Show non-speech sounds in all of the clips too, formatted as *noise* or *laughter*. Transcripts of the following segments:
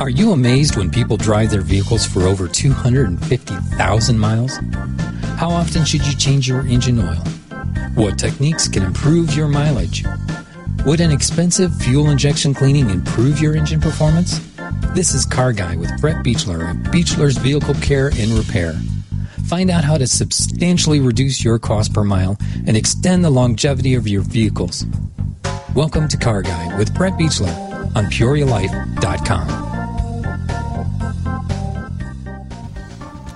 Are you amazed when people drive their vehicles for over 250,000 miles? How often should you change your engine oil? What techniques can improve your mileage? Would an expensive fuel injection cleaning improve your engine performance? This is Car Guy with Brett Beechler of Beechler's Vehicle Care and Repair. Find out how to substantially reduce your cost per mile and extend the longevity of your vehicles. Welcome to Car Guy with Brett Beechler on PeoriaLife.com.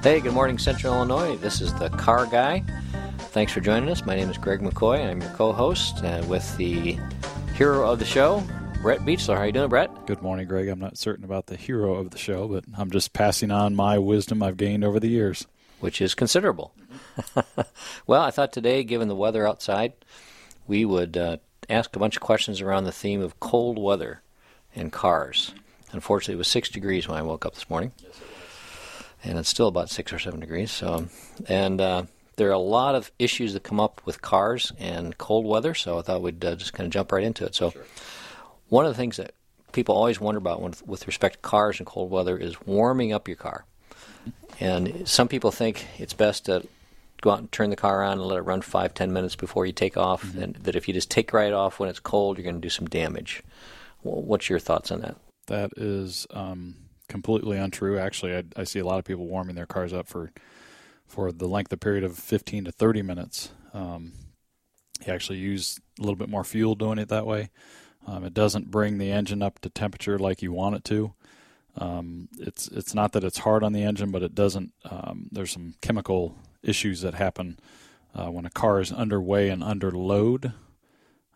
Hey, good morning, Central Illinois. This is the Car Guy. Thanks for joining us. My name is Greg McCoy. I'm your co-host uh, with the hero of the show, Brett Beechler. How are you doing, Brett? Good morning, Greg. I'm not certain about the hero of the show, but I'm just passing on my wisdom I've gained over the years. Which is considerable. *laughs* well, I thought today, given the weather outside, we would uh, ask a bunch of questions around the theme of cold weather and cars. Unfortunately, it was six degrees when I woke up this morning. Yes, and it's still about six or seven degrees. So, and uh, there are a lot of issues that come up with cars and cold weather. So I thought we'd uh, just kind of jump right into it. So, sure. one of the things that people always wonder about when, with respect to cars and cold weather is warming up your car. And some people think it's best to go out and turn the car on and let it run five, ten minutes before you take off, mm-hmm. and that if you just take right off when it's cold, you're going to do some damage. What's your thoughts on that? That is um, completely untrue. Actually, I, I, see a lot of people warming their cars up for for the length of period of 15 to 30 minutes. Um, you actually use a little bit more fuel doing it that way. Um, it doesn't bring the engine up to temperature like you want it to. Um, it's it's not that it's hard on the engine, but it doesn't. Um, there's some chemical issues that happen uh, when a car is underway and under load.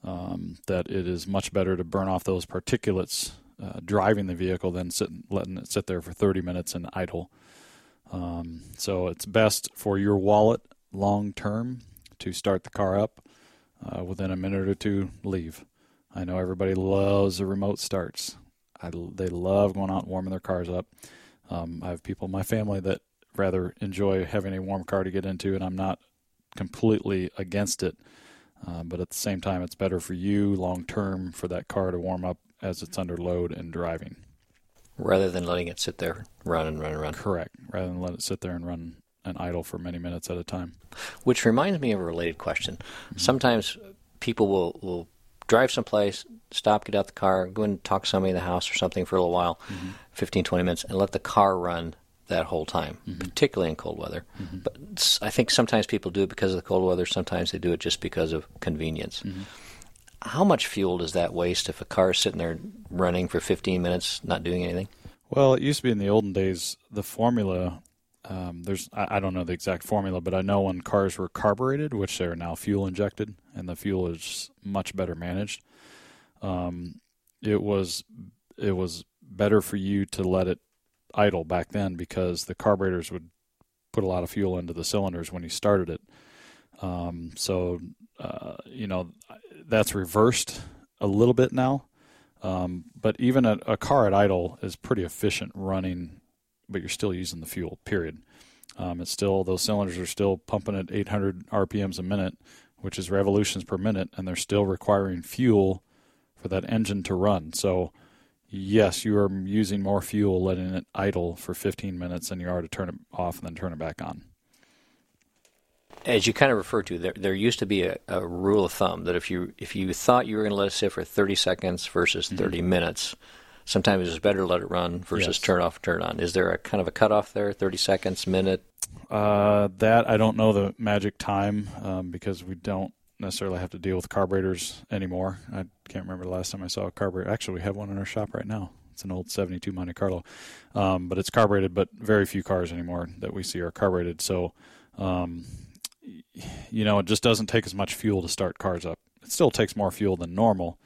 Um, that it is much better to burn off those particulates uh, driving the vehicle than sitting, letting it sit there for 30 minutes and idle. Um, so it's best for your wallet long term to start the car up uh, within a minute or two. Leave. I know everybody loves the remote starts. I, they love going out and warming their cars up. Um, I have people in my family that rather enjoy having a warm car to get into, and I'm not completely against it. Uh, but at the same time, it's better for you long term for that car to warm up as it's under load and driving. Rather than letting it sit there, run and run and run. Correct. Rather than let it sit there and run and idle for many minutes at a time. Which reminds me of a related question. Mm-hmm. Sometimes people will, will drive someplace, stop, get out the car, go and talk to somebody in the house or something for a little while, mm-hmm. 15, 20 minutes, and let the car run that whole time, mm-hmm. particularly in cold weather. Mm-hmm. But I think sometimes people do it because of the cold weather, sometimes they do it just because of convenience. How much fuel does that waste if a car is sitting there running for 15 minutes, not doing anything? Well, it used to be in the olden days, the formula. Um, there's I, I, don't know the exact formula, but I know when cars were carbureted, which they are now fuel injected, and the fuel is much better managed. Um, it was it was better for you to let it idle back then because the carburetors would put a lot of fuel into the cylinders when you started it. Um, so uh, you know that's reversed a little bit now. Um, but even a, a, car at idle is pretty efficient running, but you're still using the fuel. Period. Um, it's still those cylinders are still pumping at 800 RPMs a minute, which is revolutions per minute, and they're still requiring fuel for that engine to run. So, yes, you are using more fuel letting it idle for 15 minutes than you are to turn it off and then turn it back on as you kind of referred to, there, there used to be a, a, rule of thumb that if you if you thought you were going to let it sit for 30 seconds versus mm-hmm. 30 mm-hmm. minutes, sometimes it's better to let it run versus yes. turn off turn on. Is there a kind of a cutoff there? 30 seconds, minute? Uh, that I don't know the magic time um, because we don't necessarily have to deal with carburetors anymore. I can't remember the last time I saw a carburetor. Actually, we have one in our shop right now. It's an old 72 Monte Carlo, um, but it's carbureted. But very few cars anymore that we see are carbureted. So um, you know, it just doesn't take as much fuel to start cars up. It still takes more fuel than normal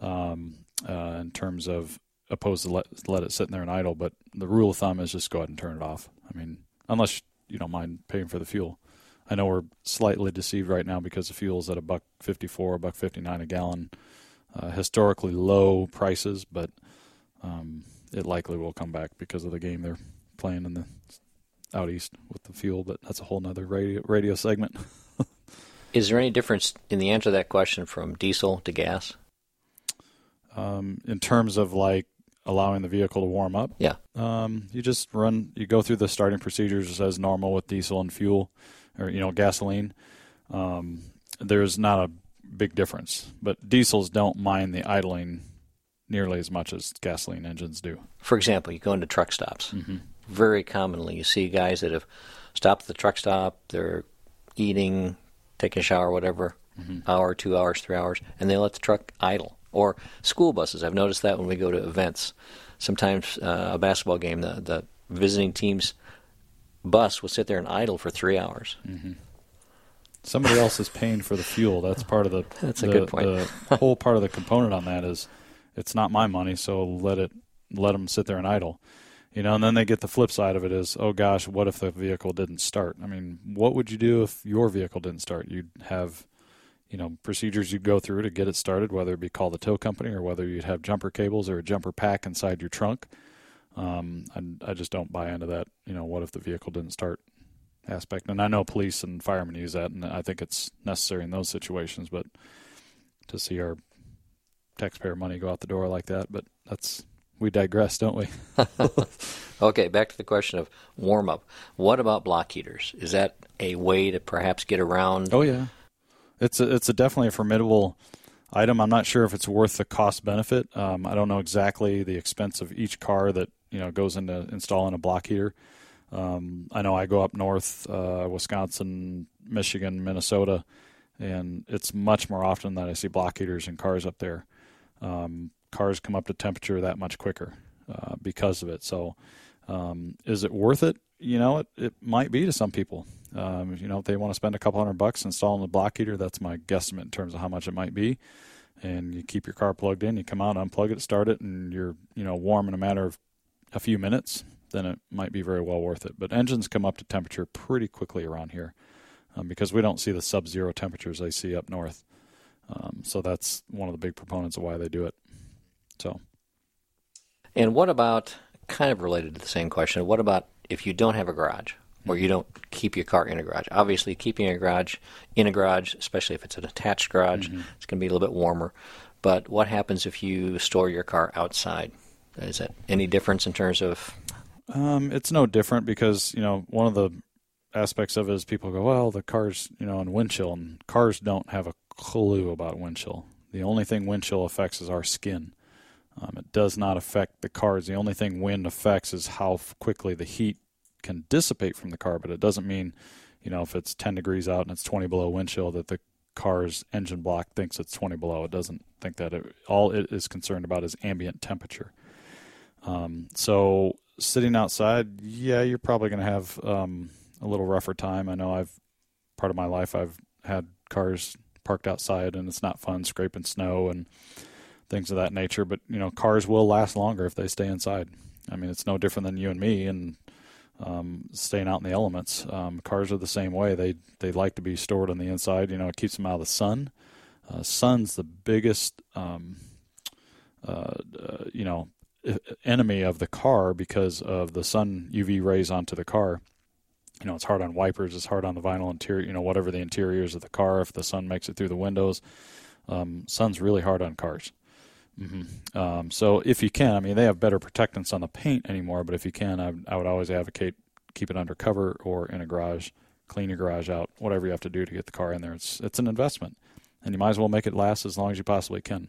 um, uh, in terms of opposed to let let it sit in there and idle. But the rule of thumb is just go ahead and turn it off. I mean, unless you don't mind paying for the fuel. I know we're slightly deceived right now because the fuel is at a buck fifty four, a buck fifty nine a gallon, uh, historically low prices, but um, it likely will come back because of the game they're playing in the out east with the fuel, but that's a whole nother radio radio segment. *laughs* Is there any difference in the answer to that question from diesel to gas? Um, in terms of like allowing the vehicle to warm up. Yeah. Um, you just run, you go through the starting procedures as normal with diesel and fuel, or you know gasoline. Um, there's not a big difference, but diesels don't mind the idling nearly as much as gasoline engines do. For example, you go into truck stops. Mm-hmm. Very commonly, you see guys that have stopped at the truck stop. They're eating, taking a shower, whatever, mm-hmm. hour, two hours, three hours, and they let the truck idle. Or school buses. I've noticed that when we go to events. Sometimes uh, a basketball game, the, the visiting team's bus will sit there and idle for three hours. Mm-hmm. Somebody else is paying for the fuel. That's part of the. *laughs* That's the, a good point. the *laughs* whole part of the component on that is, it's not my money, so let it let them sit there and idle. You know, and then they get the flip side of it is, oh gosh, what if the vehicle didn't start? I mean, what would you do if your vehicle didn't start? You'd have, you know, procedures you'd go through to get it started, whether it be call the tow company or whether you'd have jumper cables or a jumper pack inside your trunk. Um, I, I just don't buy into that. You know, what if the vehicle didn't start aspect? And I know police and firemen use that, and I think it's necessary in those situations. But to see our taxpayer money go out the door like that, but that's we digress, don't we? *laughs* *laughs* okay, back to the question of warm up. What about block heaters? Is that a way to perhaps get around? Oh yeah, it's a, it's a definitely a formidable item. I'm not sure if it's worth the cost benefit. Um, I don't know exactly the expense of each car that you know goes into installing a block heater. Um, I know I go up north, uh, Wisconsin, Michigan, Minnesota, and it's much more often that I see block heaters in cars up there. Um, cars come up to temperature that much quicker uh, because of it. So, um, is it worth it? You know, it, it might be to some people. Um, you know, if they want to spend a couple hundred bucks installing a block heater, that's my guesstimate in terms of how much it might be. And you keep your car plugged in, you come out, unplug it, start it, and you're you know warm in a matter of a few minutes. Then it might be very well worth it. But engines come up to temperature pretty quickly around here um, because we don't see the sub-zero temperatures they see up north. Um, so that's one of the big proponents of why they do it. So, and what about kind of related to the same question? What about if you don't have a garage or you don't keep your car in a garage? Obviously, keeping a garage in a garage, especially if it's an attached garage, mm-hmm. it's going to be a little bit warmer. But what happens if you store your car outside? Is that any difference in terms of? Um, it's no different because you know one of the aspects of it is people go, well, the car's you know in wind chill, and cars don't have a clue about wind chill. The only thing wind chill affects is our skin. Um, it does not affect the cars. The only thing wind affects is how quickly the heat can dissipate from the car, but it doesn't mean, you know, if it's 10 degrees out and it's 20 below wind chill that the car's engine block thinks it's 20 below. It doesn't think that. It, all it is concerned about is ambient temperature. Um, so sitting outside, yeah, you're probably going to have um, a little rougher time. I know I've part of my life I've had cars parked outside and it's not fun scraping snow and things of that nature. But you know, cars will last longer if they stay inside. I mean, it's no different than you and me and um, staying out in the elements. Um, cars are the same way. They they like to be stored on the inside. You know, it keeps them out of the sun. Uh, sun's the biggest, um, uh, uh, you know, enemy of the car because of the sun UV rays onto the car. You know, it's hard on wipers. It's hard on the vinyl interior. You know, whatever the interiors of the car. If the sun makes it through the windows, um, sun's really hard on cars. Mm-hmm. Um, so if you can, I mean, they have better protectants on the paint anymore, but if you can, I, I would always advocate keep it under cover or in a garage. Clean your garage out, whatever you have to do to get the car in there. It's it's an investment, and you might as well make it last as long as you possibly can.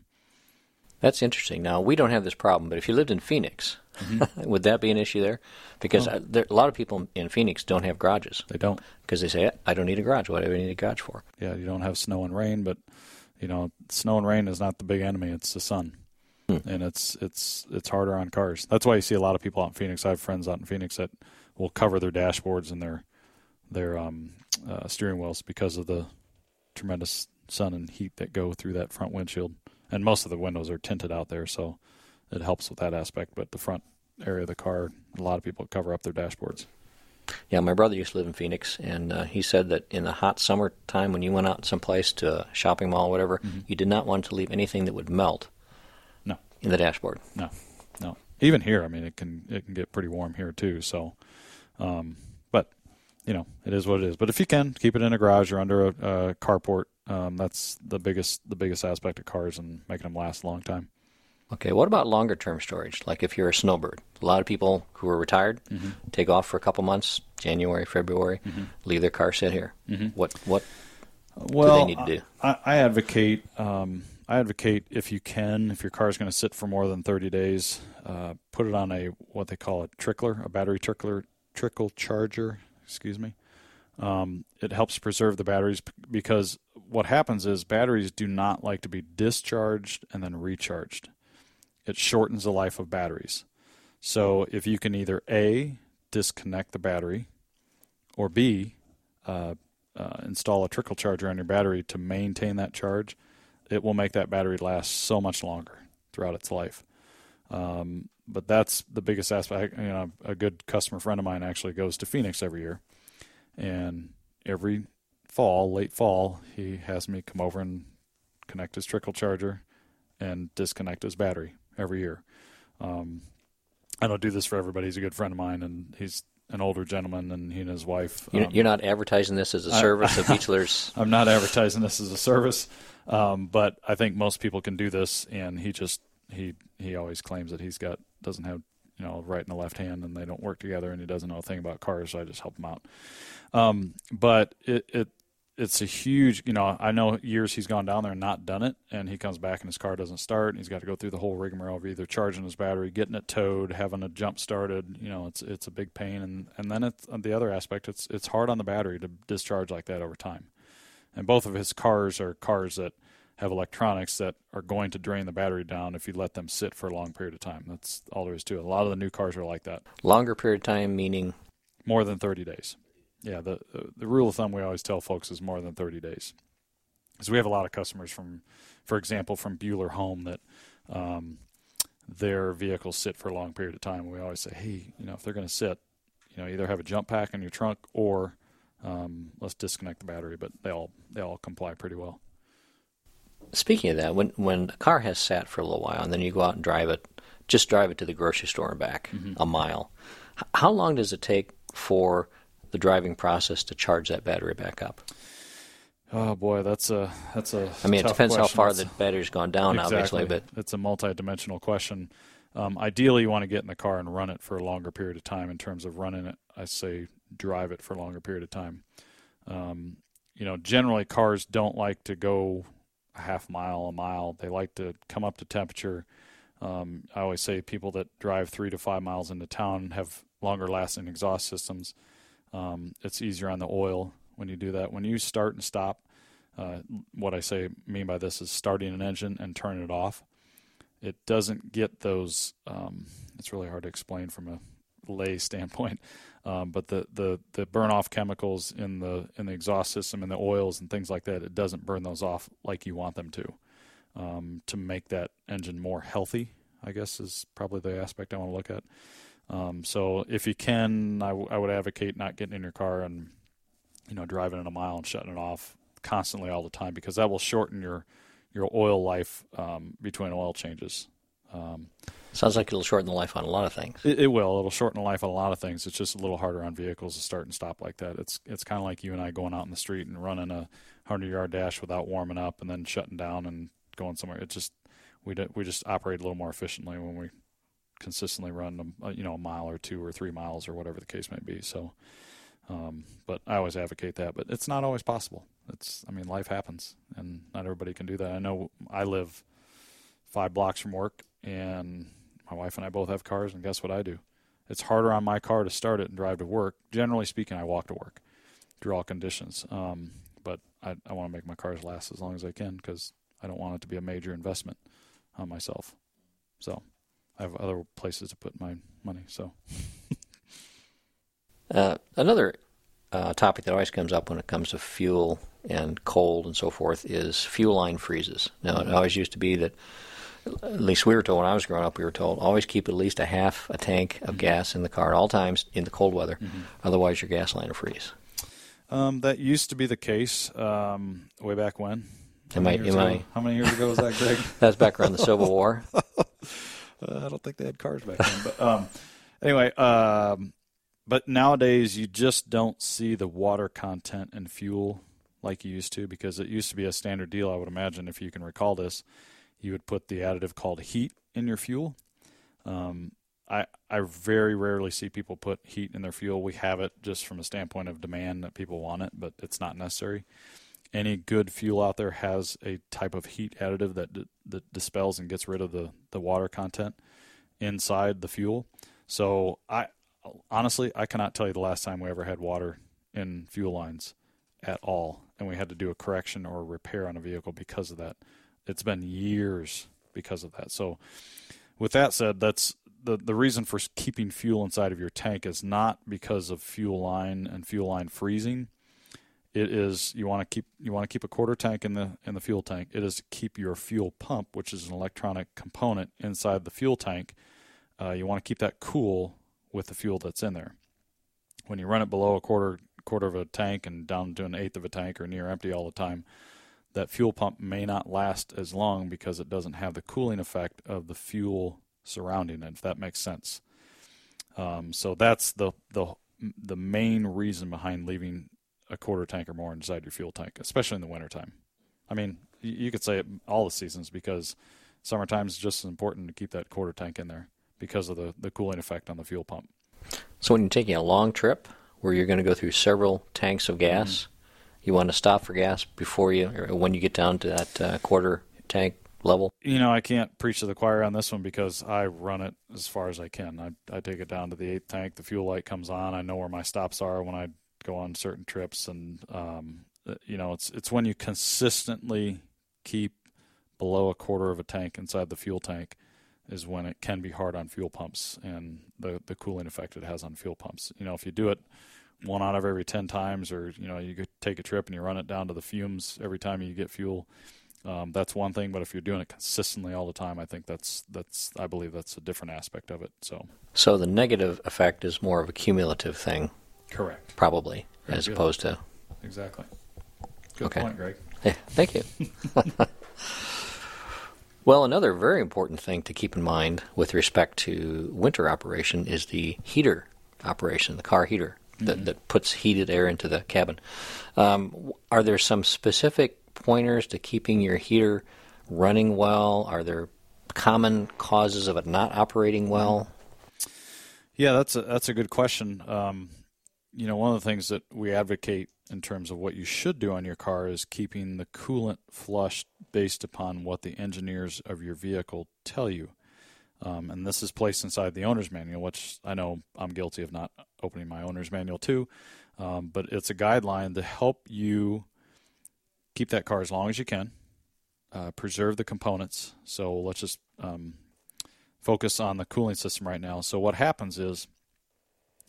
That's interesting. Now we don't have this problem, but if you lived in Phoenix, mm-hmm. *laughs* would that be an issue there? Because oh. I, there, a lot of people in Phoenix don't have garages. They don't because they say, "I don't need a garage. What do I need a garage for?" Yeah, you don't have snow and rain, but you know, snow and rain is not the big enemy; it's the sun, hmm. and it's it's it's harder on cars. That's why you see a lot of people out in Phoenix. I have friends out in Phoenix that will cover their dashboards and their their um, uh, steering wheels because of the tremendous sun and heat that go through that front windshield. And most of the windows are tinted out there, so it helps with that aspect. But the front area of the car, a lot of people cover up their dashboards. Yeah, my brother used to live in Phoenix, and uh, he said that in the hot summer time, when you went out someplace to a shopping mall or whatever, mm-hmm. you did not want to leave anything that would melt. No. In the dashboard. No, no. Even here, I mean, it can it can get pretty warm here too. So, um, but you know, it is what it is. But if you can keep it in a garage or under a, a carport, um, that's the biggest the biggest aspect of cars and making them last a long time. Okay, what about longer term storage? Like if you're a snowbird, a lot of people who are retired Mm-hmm. take off for a couple months, January, February, leave their car sit here. Mm-hmm. What what well, do they need to do? I, I advocate. Um, I advocate if you can, if your car is going to sit for more than 30 days, uh, put it on a what they call a trickler, a battery trickler, trickle charger. Excuse me. Um, it helps preserve the batteries because what happens is batteries do not like to be discharged and then recharged. It shortens the life of batteries. So if you can either a disconnect the battery, or b uh, uh, install a trickle charger on your battery to maintain that charge, it will make that battery last so much longer throughout its life. Um, but that's the biggest aspect. You know, a good customer friend of mine actually goes to Phoenix every year, and every fall, late fall, he has me come over and connect his trickle charger and disconnect his battery every year. Um, I don't do this for everybody. He's a good friend of mine, and he's an older gentleman, and he and his wife. you're, um, you're not advertising this as a service of *laughs* Beechler's. I'm not advertising this as a service, um, but I think most people can do this. And he just he he always claims that he's got doesn't have you know right and a left hand, and they don't work together, and he doesn't know a thing about cars. So I just help him out. Um, but it it it's a huge you know I know years he's gone down there and not done it, and he comes back and his car doesn't start, and he's got to go through the whole rigmarole of either charging his battery, getting it towed, having a jump started. You know, it's it's a big pain, and and then it's the other aspect. It's it's hard on the battery to discharge like that over time and both of his cars are cars that have electronics that are going to drain the battery down if you let them sit for a long period of time. That's all there is to it. A lot of the new cars are like that, Longer period of time, meaning more than 30 days. Yeah, the the, the rule of thumb we always tell folks is more than 30 days. Because we have a lot of customers from, for example, from Buehler Home that um, their vehicles sit for a long period of time. We always say, hey, you know, if they're going to sit, you know, either have a jump pack in your trunk or um, let's disconnect the battery. But they all they all comply pretty well. Speaking of that, when when a car has sat for a little while and then you go out and drive it, just drive it to the grocery store and back a mile, h- how long does it take for the driving process to charge that battery back up? Oh boy, that's a that's a. I mean, it depends how far That's- the battery's gone down, obviously, but it's a multi-dimensional question. Um, ideally, you want to get in the car and run it for a longer period of time. In terms of running it, I say drive it for a longer period of time. Um, you know, generally cars don't like to go a half mile, a mile. They like to come up to temperature. Um, I always say people that drive three to five miles into town have longer lasting exhaust systems. Um, it's easier on the oil when you do that. When you start and stop, uh, what I say mean by this is starting an engine and turning it off. It doesn't get those. Um, it's really hard to explain from a lay *laughs* standpoint, um, but the, the, the burn off chemicals in the in the exhaust system and the oils and things like that, it doesn't burn those off like you want them to. Um, to make that engine more healthy, I guess is probably the aspect I want to look at. Um, so if you can, I, w- I would advocate not getting in your car and you know driving it a mile and shutting it off constantly all the time because that will shorten your your oil life um, between oil changes. Um, sounds like it'll shorten the life on a lot of things. it, it will. It'll shorten the life on a lot of things. It's just a little harder on vehicles to start and stop like that. It's it's kind of like you and I going out in the street and running a hundred yard dash without warming up and then shutting down and going somewhere. It just we do, we just operate a little more efficiently when we consistently run a, you know a mile or two or three miles or whatever the case may be. So, um, but I always advocate that. But it's not always possible. It's I mean life happens and not everybody can do that. I know I live five blocks from work and my wife and I both have cars and guess what I do? It's harder on my car to start it and drive to work. Generally speaking, I walk to work through all conditions. Um, but I, I want to make my cars last as long as I can because I don't want it to be a major investment on myself. So I have other places to put my money. So *laughs* Uh, another uh, topic that always comes up when it comes to fuel and cold and so forth is fuel line freezes. Now, it always used to be that, at least we were told when I was growing up, we were told always keep at least a half a tank of gas in the car at all times in the cold weather, otherwise your gas line will freeze. um, that used to be the case um, way back when. How Am many I- years am ago- I- How many years ago was that, Greg? *laughs* That's back around the Civil War. *laughs* Uh, I don't think they had cars back then. But um, anyway, um, but nowadays you just don't see the water content in fuel like you used to because it used to be a standard deal. I would imagine if you can recall this, you would put the additive called HEET in your fuel. Um, I I very rarely see people put HEET in their fuel. We have it just from a standpoint of demand that people want it, but it's not necessary. Any good fuel out there has a type of heat additive that that dispels and gets rid of the the water content inside the fuel. So I honestly I cannot tell you the last time we ever had water in fuel lines at all, and we had to do a correction or a repair on a vehicle because of that. It's been years because of that. So with that said, that's the the reason for keeping fuel inside of your tank is not because of fuel line and fuel line freezing. It is you want to keep you want to keep a quarter tank in the in the fuel tank. It is to keep your fuel pump, which is an electronic component inside the fuel tank. Uh, you want to keep that cool with the fuel that's in there. When you run it below a quarter quarter of a tank and down to an eighth of a tank or near empty all the time, that fuel pump may not last as long because it doesn't have the cooling effect of the fuel surrounding it, if that makes sense. Um, so that's the the the main reason behind leaving a quarter tank or more inside your fuel tank, especially in the wintertime. I mean, you could say it all the seasons because summertime is just as important to keep that quarter tank in there because of the, the cooling effect on the fuel pump. So when you're taking a long trip where you're going to go through several tanks of gas, mm-hmm. you want to stop for gas before you or when you get down to that uh, quarter tank level? You know, I can't preach to the choir on this one because I run it as far as I can. I, I take it down to the eighth tank. The fuel light comes on. I know where my stops are when I go on certain trips, and um, uh, you know, it's it's when you consistently keep below a quarter of a tank inside the fuel tank is when it can be hard on fuel pumps and the the cooling effect it has on fuel pumps. You know, if you do it one out of every 10 times or you know you take a trip and you run it down to the fumes every time you get fuel um, that's one thing, but if you're doing it consistently all the time, I think that's that's I believe that's a different aspect of it. So, so the negative effect is more of a cumulative thing. Correct. Probably, Very as good. opposed to. Exactly. Good okay. point, Greg. Hey, thank you. *laughs* well, another very important thing to keep in mind with respect to winter operation is the heater operation, the car heater that, mm-hmm. that puts heated air into the cabin. Um, are there some specific pointers to keeping your heater running well? Are there common causes of it not operating well? Yeah, that's a that's a good question. Um, you know, one of the things that we advocate in terms of what you should do on your car is keeping the coolant flushed based upon what the engineers of your vehicle tell you. Um, and this is placed inside the owner's manual, which I know I'm guilty of not opening my owner's manual too. Um, but it's a guideline to help you keep that car as long as you can. Uh, preserve the components. So let's just um, focus on the cooling system right now. So what happens is,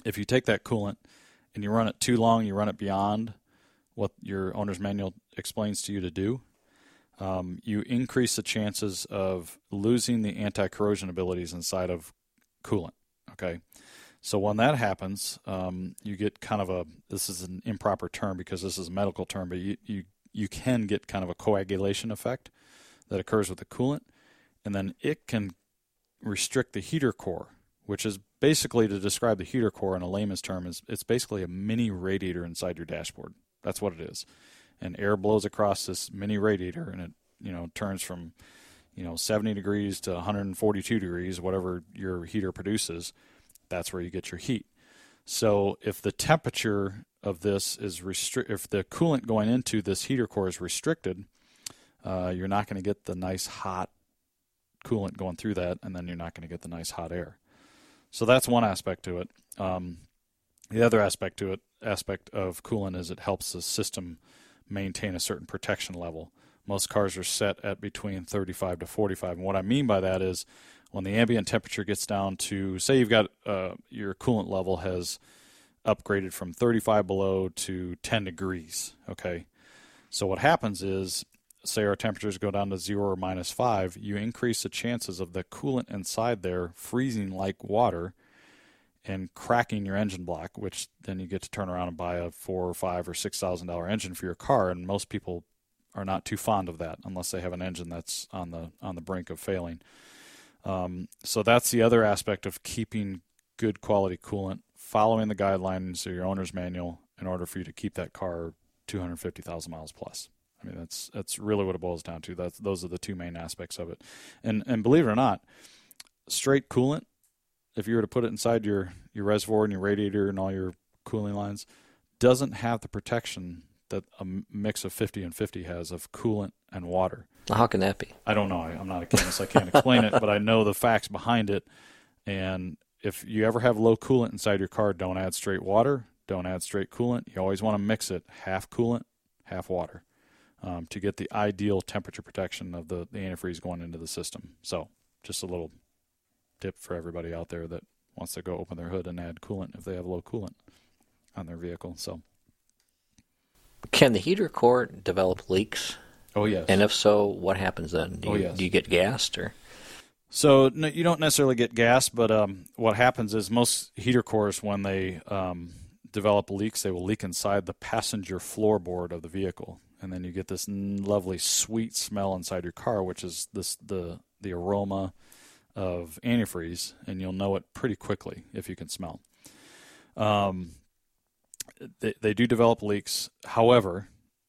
if you take that coolant and you run it too long, you run it beyond what your owner's manual explains to you to do. Um, you increase the chances of losing the anti-corrosion abilities inside of coolant. Okay, so when that happens, um, you get kind of a this is an improper term because this is a medical term, but you, you you can get kind of a coagulation effect that occurs with the coolant, and then it can restrict the heater core, which is basically to describe the heater core in a layman's term is it's basically a mini radiator inside your dashboard. That's what it is. And air blows across this mini radiator and it, you know, turns from, you know, 70 degrees to 142 degrees, whatever your heater produces. That's where you get your heat. So if the temperature of this is if the coolant going into this heater core is restricted, uh, you're not going to get the nice hot coolant going through that, and then you're not going to get the nice hot air. So that's one aspect to it. Um, the other aspect to it, aspect of coolant, is it helps the system maintain a certain protection level. Most cars are set at between 35 to 45, and what I mean by that is when the ambient temperature gets down to say you've got uh, your coolant level has upgraded from 35 below to 10 degrees okay so what happens is say our temperatures go down to 0 or minus 5 you increase the chances of the coolant inside there freezing like water and cracking your engine block which then you get to turn around and buy a 4 or 5 or 6 thousand dollar engine for your car and most people are not too fond of that unless they have an engine that's on the on the brink of failing um, so that's the other aspect of keeping good quality coolant, following the guidelines of your owner's manual in order for you to keep that car 250,000 miles plus. I mean, that's that's really what it boils down to. That's those are the two main aspects of it. And and believe it or not, straight coolant, if you were to put it inside your your reservoir and your radiator and all your cooling lines, doesn't have the protection that a mix of 50 and 50 has of coolant and water. How can that be? I don't know. I, I'm not a chemist. I can't explain it, but I know the facts behind it. And if you ever have low coolant inside your car, don't add straight water. Don't add straight coolant. You always want to mix it half coolant, half water um, to get the ideal temperature protection of the, the antifreeze going into the system. So, just a little tip for everybody out there that wants to go open their hood and add coolant if they have low coolant on their vehicle. So, can the heater core develop leaks? Oh yes. And if so, what happens then? Do oh you, yes. Do you get gassed or? So no, you don't necessarily get gas, but um, what happens is most heater cores, when they um, develop leaks, they will leak inside the passenger floorboard of the vehicle, and then you get this lovely sweet smell inside your car, which is this the the aroma of antifreeze, and you'll know it pretty quickly if you can smell. Um, they, they do develop leaks. However,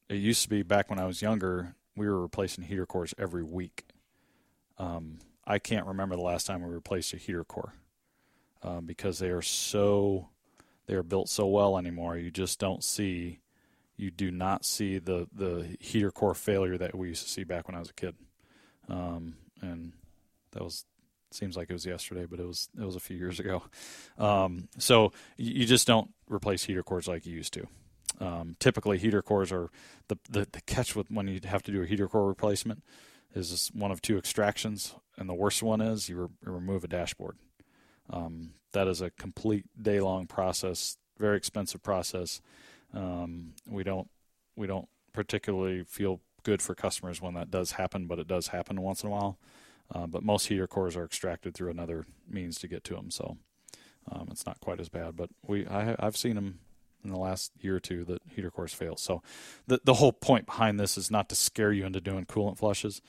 it used to be back when I was younger, we were replacing heater cores every week. Um, I can't remember the last time we replaced a heater core um, because they are so they are built so well anymore. You just don't see you do not see the the heater core failure that we used to see back when I was a kid. Um, and that was seems like it was yesterday, but it was it was a few years ago. Um, so you just don't replace heater cores like you used to. Um, typically, heater cores are the, the, the catch with when you have to do a heater core replacement is one of two extractions, and the worst one is you, re- remove a dashboard. Um, that is a complete day long process, very expensive process. Um, we don't we don't particularly feel good for customers when that does happen, but it does happen once in a while. Uh, but most heater cores are extracted through another means to get to them, so um, it's not quite as bad. But we I, I've seen them in the last year or two that heater cores fail. So the the whole point behind this is not to scare you into doing coolant flushes,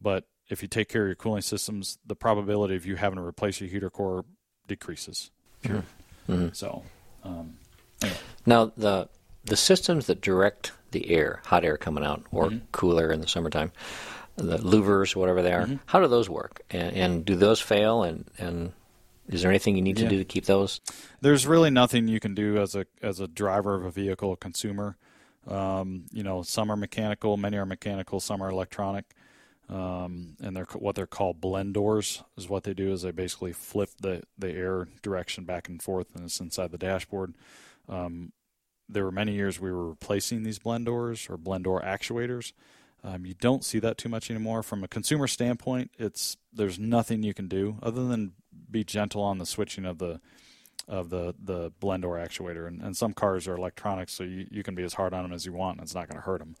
but if you take care of your cooling systems, the probability of you having to replace your heater core decreases. Mm-hmm. Mm-hmm. So um, anyway. now the the systems that direct the air, hot air coming out, or mm-hmm. cooler in the summertime, the louvers, whatever they are, mm-hmm. how do those work? And, and do those fail? And and is there anything you need to yeah. do to keep those? There's really nothing you can do as a as a driver of a vehicle, a consumer. Um, you know, some are mechanical, many are mechanical, some are electronic. Um, and they're what they're called blend doors is what they do is they basically flip the, the air direction back and forth and it's inside the dashboard. Um, there were many years we were replacing these blend doors or blend door actuators. Um, you don't see that too much anymore. From a consumer standpoint, it's there's nothing you can do other than be gentle on the switching of the of the the blend door actuator. And, and some cars are electronic, so you, you can be as hard on them as you want, and it's not going to hurt them.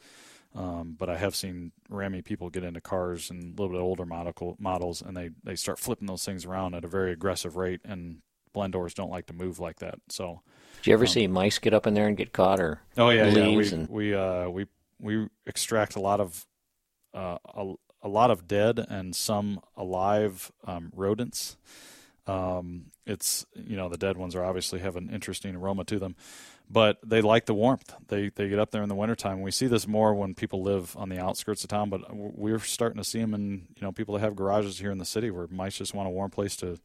Um, but I have seen Rami people get into cars and a little bit older model, models, and they, they start flipping those things around at a very aggressive rate, and blend doors don't like to move like that. So, do you ever um, see mice get up in there and get caught, or oh yeah, yeah, we and... we uh, we we extract a lot of uh, a, a lot of dead and some alive um, rodents. Um, it's you know the dead ones are obviously have an interesting aroma to them but they like the warmth. They they get up there in the wintertime. We see this more when people live on the outskirts of town, but we're starting to see them in you know people that have garages here in the city where mice just want a warm place to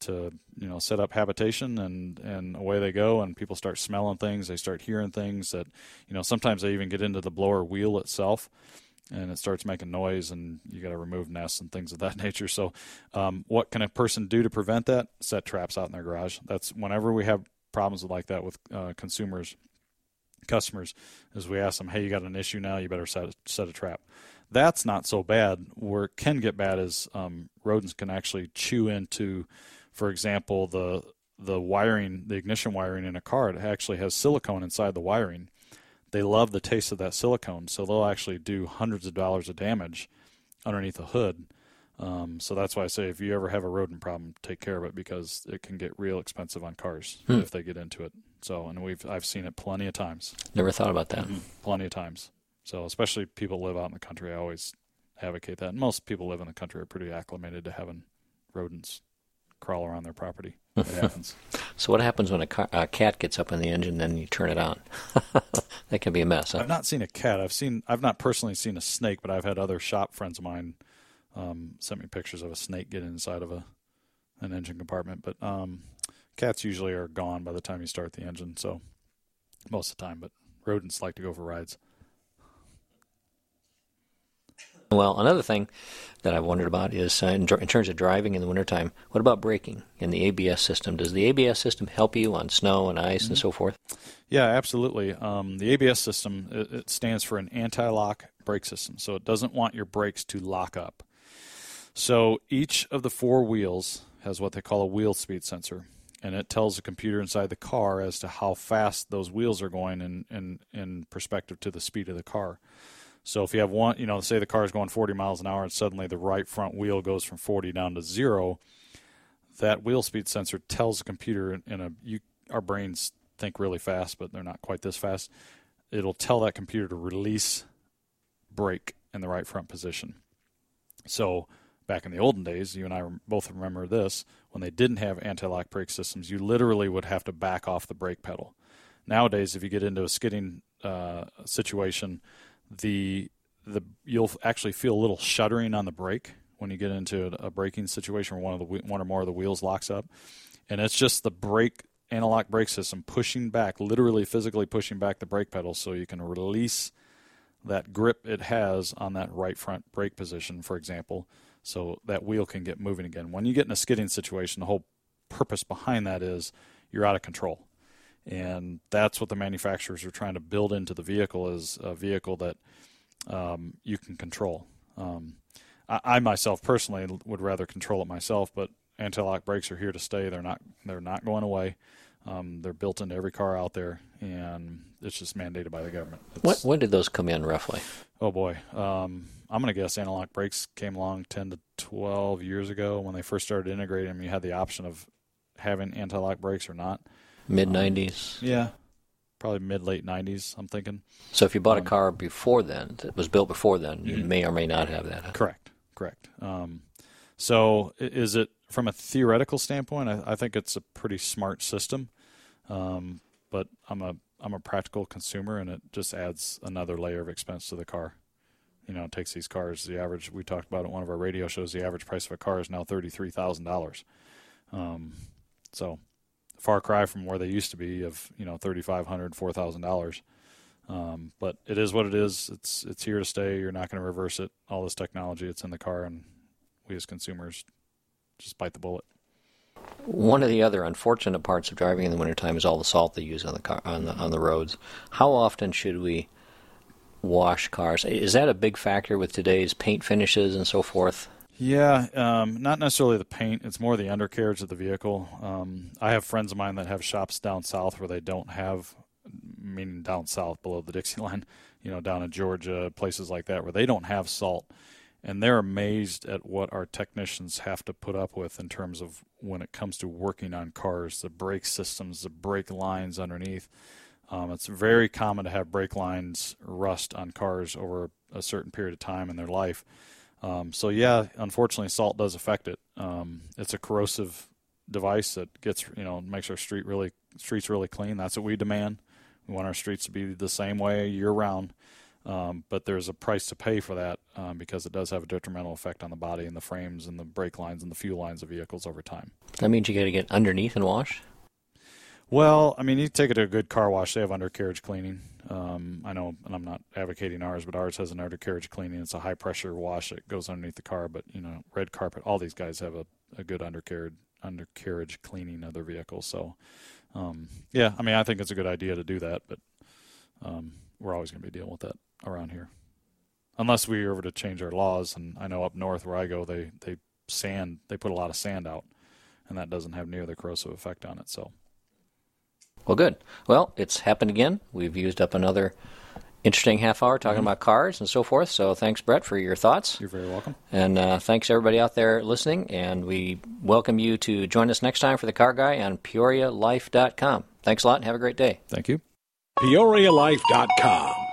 to you know set up habitation and and away they go and people start smelling things they start hearing things that you know sometimes they even get into the blower wheel itself and it starts making noise and you got to remove nests and things of that *laughs* nature so um, what can a person do to prevent that set traps out in their garage that's whenever we have problems like that with uh, consumers, customers, is we ask them, "Hey, you got an issue now? You better set set a trap." That's not so bad. Where it can get bad is um, rodents can actually chew into, for example, the the wiring, the ignition wiring in a car. It actually has silicone inside the wiring. They love the taste of that silicone, so they'll actually do hundreds of dollars of damage underneath the hood um, so that's why I say if you ever have a rodent problem, take care of it because it can get real expensive on cars hmm. if they get into it. So, and we've I've seen it plenty of times. Never thought about that. Mm-hmm. Plenty of times. So, especially people live out in the country, I always advocate that. And most people live in the country are pretty acclimated to having rodents crawl around their property. *laughs* It happens. So what happens when a, car, a cat gets up in the engine, then you turn it on? *laughs* that can be a mess. Huh? I've not seen a cat. I've seen. I've not personally seen a snake, but I've had other shop friends of mine um, sent me pictures of a snake getting inside of a an engine compartment. But um, cats usually are gone by the time you start the engine, so most of the time. But rodents like to go for rides. Well, another thing that I've wondered about is uh, in, in, terms of driving in the wintertime, what about braking in the ABS system? Does the ABS system help you on snow and ice mm-hmm. and so forth? Yeah, absolutely. Um, the ABS system it, it stands for an anti-lock brake system, so it doesn't want your brakes to lock up. So each of the four wheels has what they call a wheel speed sensor, and it tells the computer inside the car as to how fast those wheels are going in, in, in perspective to the speed of the car. So if you have one, you know, say the car is going 40 miles an hour and suddenly the right front wheel goes from 40 down to zero, that wheel speed sensor tells the computer and a, our brains think really fast, but they're not quite this fast. It'll tell that computer to release brake in the right front position. So back in the olden days, you and I both remember this, when they didn't have anti-lock brake systems, you literally would have to back off the brake pedal. Nowadays, if you get into a skidding uh, situation, the the you'll actually feel a little shuddering on the brake when you get into a, a braking situation where one of the one or more of the wheels locks up, and it's just the brake anti-lock brake system pushing back, literally physically pushing back the brake pedal so you can release that grip it has on that right front brake position, for example, so that wheel can get moving again. When you get in a skidding situation, the whole purpose behind that is you're out of control and that's what the manufacturers are trying to build into the vehicle is a vehicle that um, you can control. Um, I, I, myself personally would rather control it myself, but anti-lock brakes are here to stay. They're not they're not going away. Um, they're built into every car out there, and it's just mandated by the government. When, when, did those come in roughly? Oh boy, um, I'm going to guess anti-lock brakes came along 10 to 12 years ago when they first started integrating them. You had the option of having anti-lock brakes or not mid '90s. Um, yeah, probably mid late '90s. I'm thinking. So if you bought um, a car before then, that was built before then, you mm-hmm. may or may not have that. Huh? Correct. Correct. Um, so is it from a theoretical standpoint? I, I think it's a pretty smart system, um, but I'm a I'm a practical consumer, and it just adds another layer of expense to the car. You know, it takes these cars. The average we talked about at one of our radio shows. The average price of a car is now thirty three thousand dollars. Um, so far cry from where they used to be of you know thirty five hundred four thousand dollars. Um, but it is what it is. It's it's here to stay. You're not going to reverse it. All this technology, it's in the car, and we as consumers just bite the bullet. One of the other unfortunate parts of driving in the wintertime is all the salt they use on the car on the on the roads. How often should we wash cars? Is that a big factor with today's paint finishes and so forth? Yeah, um, not necessarily the paint. It's more the undercarriage of the vehicle. Um, I have friends of mine that have shops down south where they don't have, meaning down south below the Dixie line, you know, down in Georgia, places like that, where they don't have salt. And they're amazed at what our technicians have to put up with in terms of when it comes to working on cars, the brake systems, the brake lines underneath. Um, it's very common to have brake lines rust on cars over a certain period of time in their life um, so yeah, unfortunately, salt does affect it. Um, it's a corrosive device that gets you know makes our street really streets really clean. That's what we demand. We want our streets to be the same way year round. Um, but there's a price to pay for that um, because it does have a detrimental effect on the body and the frames and the brake lines and the fuel lines of vehicles over time. That means you got to get underneath and wash. Well, I mean, you take it to a good car wash. They have undercarriage cleaning. Um, I know, and I'm not advocating ours, but ours has an undercarriage cleaning. It's a high pressure wash that goes underneath the car. But you know, red carpet. All these guys have a, a good undercarriage undercarriage cleaning of their vehicles. So, um, yeah, I mean, I think it's a good idea to do that. But um, we're always going to be dealing with that around here, unless we were to change our laws. And I know up north where I go, they they sand they put a lot of sand out, and that doesn't have near the corrosive effect on it. So. Well, good. Well, it's happened again. We've used up another interesting half hour talking mm-hmm. about cars and so forth. So thanks, Brett, for your thoughts. You're very welcome. And uh, thanks, everybody out there listening. And we welcome you to join us next time for The Car Guy on PeoriaLife.com. Thanks a lot and have a great day. Thank you. PeoriaLife.com